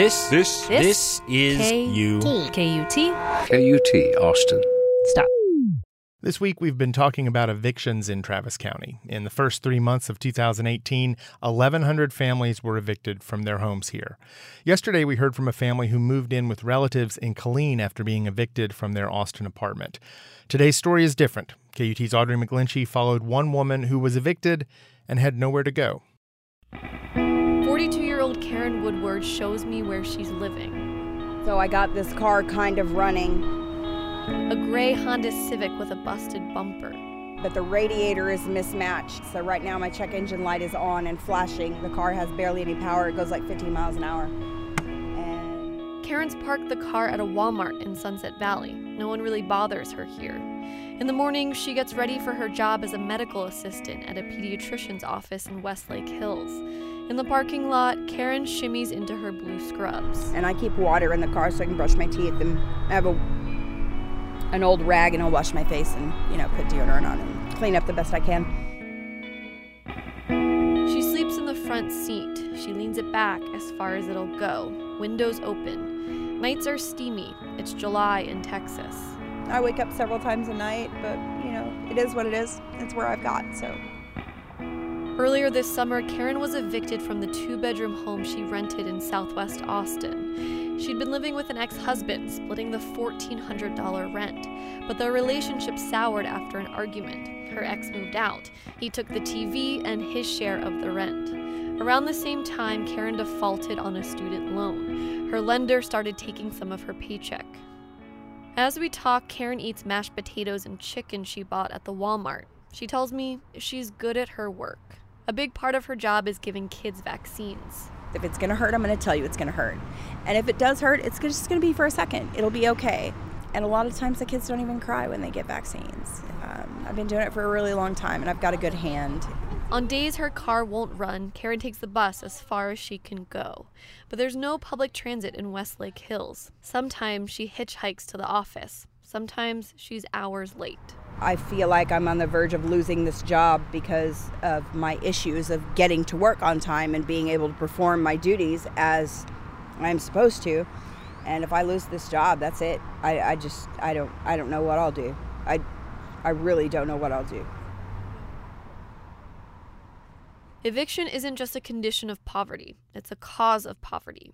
This, This, this is K- you. KUT. KUT Austin. Stop. This week, we've been talking about evictions in Travis County. In the first three months of 2018, 1,100 families were evicted from their homes here. Yesterday, we heard from a family who moved in with relatives in Killeen after being evicted from their Austin apartment. Today's story is different. KUT's Audrey McGlinchy followed one woman who was evicted and had nowhere to go. 42 year old Karen Woodward shows me where she's living. So I got this car kind of running, A gray Honda Civic with a busted bumper. but the radiator is mismatched. So right now my check engine light is on and flashing. The car has barely any power. It goes like 15 miles an hour. And Karen's parked the car at a Walmart in Sunset Valley. No one really bothers her here. In the morning, she gets ready for her job as a medical assistant at a pediatrician's office in Westlake Hills. In the parking lot, Karen shimmies into her blue scrubs. and I keep water in the car so I can brush my teeth and I have a an old rag and I'll wash my face and you know put deodorant on and clean up the best I can. She sleeps in the front seat. She leans it back as far as it'll go. Windows open. Nights are steamy. It's July in Texas. I wake up several times a night, but you know it is what it is. It's where I've got so. Earlier this summer, Karen was evicted from the two bedroom home she rented in southwest Austin. She'd been living with an ex husband, splitting the $1,400 rent. But their relationship soured after an argument. Her ex moved out. He took the TV and his share of the rent. Around the same time, Karen defaulted on a student loan. Her lender started taking some of her paycheck. As we talk, Karen eats mashed potatoes and chicken she bought at the Walmart. She tells me she's good at her work. A big part of her job is giving kids vaccines. If it's gonna hurt, I'm gonna tell you it's gonna hurt. And if it does hurt, it's just gonna be for a second. It'll be okay. And a lot of times the kids don't even cry when they get vaccines. Um, I've been doing it for a really long time and I've got a good hand. On days her car won't run, Karen takes the bus as far as she can go. But there's no public transit in Westlake Hills. Sometimes she hitchhikes to the office. Sometimes she's hours late. I feel like I'm on the verge of losing this job because of my issues of getting to work on time and being able to perform my duties as I'm supposed to. And if I lose this job, that's it. I, I just I don't I don't know what I'll do. I I really don't know what I'll do. Eviction isn't just a condition of poverty, it's a cause of poverty.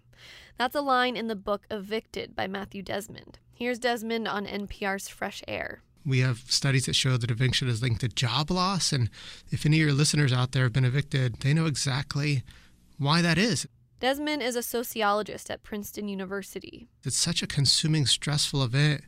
That's a line in the book Evicted by Matthew Desmond. Here's Desmond on NPR's Fresh Air. We have studies that show that eviction is linked to job loss. And if any of your listeners out there have been evicted, they know exactly why that is. Desmond is a sociologist at Princeton University. It's such a consuming, stressful event.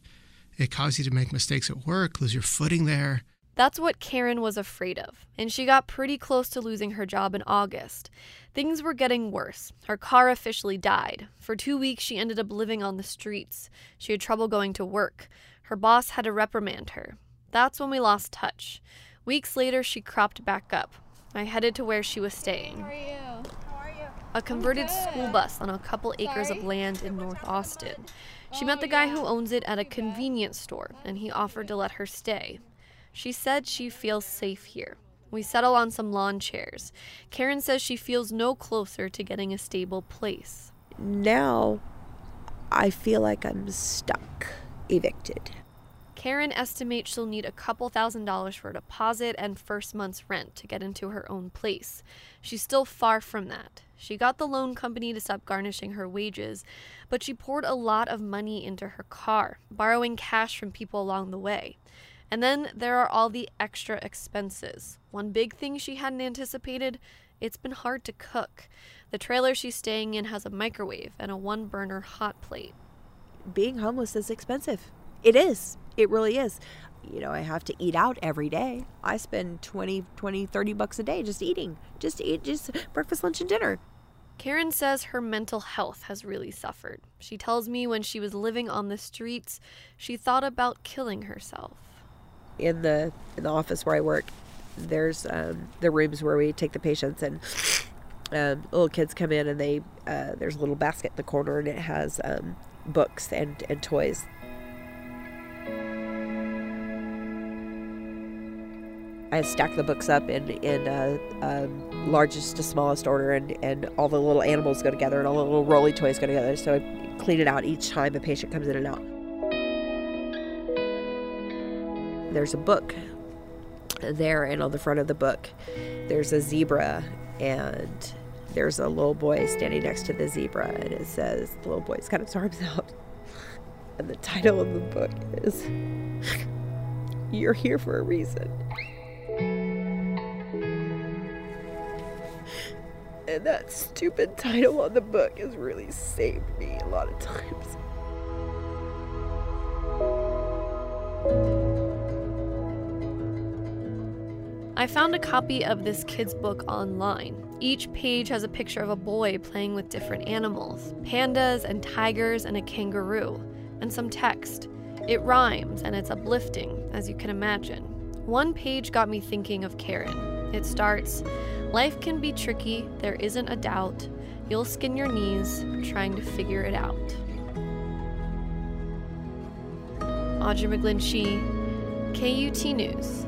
It causes you to make mistakes at work, lose your footing there. That's what Karen was afraid of, and she got pretty close to losing her job in August. Things were getting worse. Her car officially died. For two weeks, she ended up living on the streets. She had trouble going to work. Her boss had to reprimand her. That's when we lost touch. Weeks later, she cropped back up. I headed to where she was staying. How are you? How are you? A converted school bus on a couple acres of land in North Austin. She oh met the guy who owns it at a convenience store, and he offered to let her stay. She said she feels safe here. We settle on some lawn chairs. Karen says she feels no closer to getting a stable place. now I feel like I'm stuck, evicted. Karen estimates she'll need a couple thousand dollars for a deposit and first month's rent to get into her own place. She's still far from that. She got the loan company to stop garnishing her wages, but she poured a lot of money into her car, borrowing cash from people along the way. And then there are all the extra expenses. One big thing she hadn't anticipated it's been hard to cook. The trailer she's staying in has a microwave and a one burner hot plate. Being homeless is expensive. It is. It really is. You know, I have to eat out every day. I spend 20, 20, 30 bucks a day just eating. Just eat just breakfast, lunch and dinner. Karen says her mental health has really suffered. She tells me when she was living on the streets, she thought about killing herself. in the in the office where I work, there's um, the rooms where we take the patients and um, little kids come in and they uh, there's a little basket in the corner and it has um, books and, and toys. I stack the books up in in uh, um, largest to smallest order, and and all the little animals go together, and all the little rolly toys go together. So I clean it out each time a patient comes in and out. There's a book there, and on the front of the book, there's a zebra, and there's a little boy standing next to the zebra, and it says the little boy's got his arms out, and the title of the book is "You're Here for a Reason." And that stupid title on the book has really saved me a lot of times. I found a copy of this kid's book online. Each page has a picture of a boy playing with different animals pandas and tigers and a kangaroo, and some text. It rhymes and it's uplifting, as you can imagine. One page got me thinking of Karen. It starts Life can be tricky, there isn't a doubt. You'll skin your knees trying to figure it out. Audrey McGlinchy, KUT News.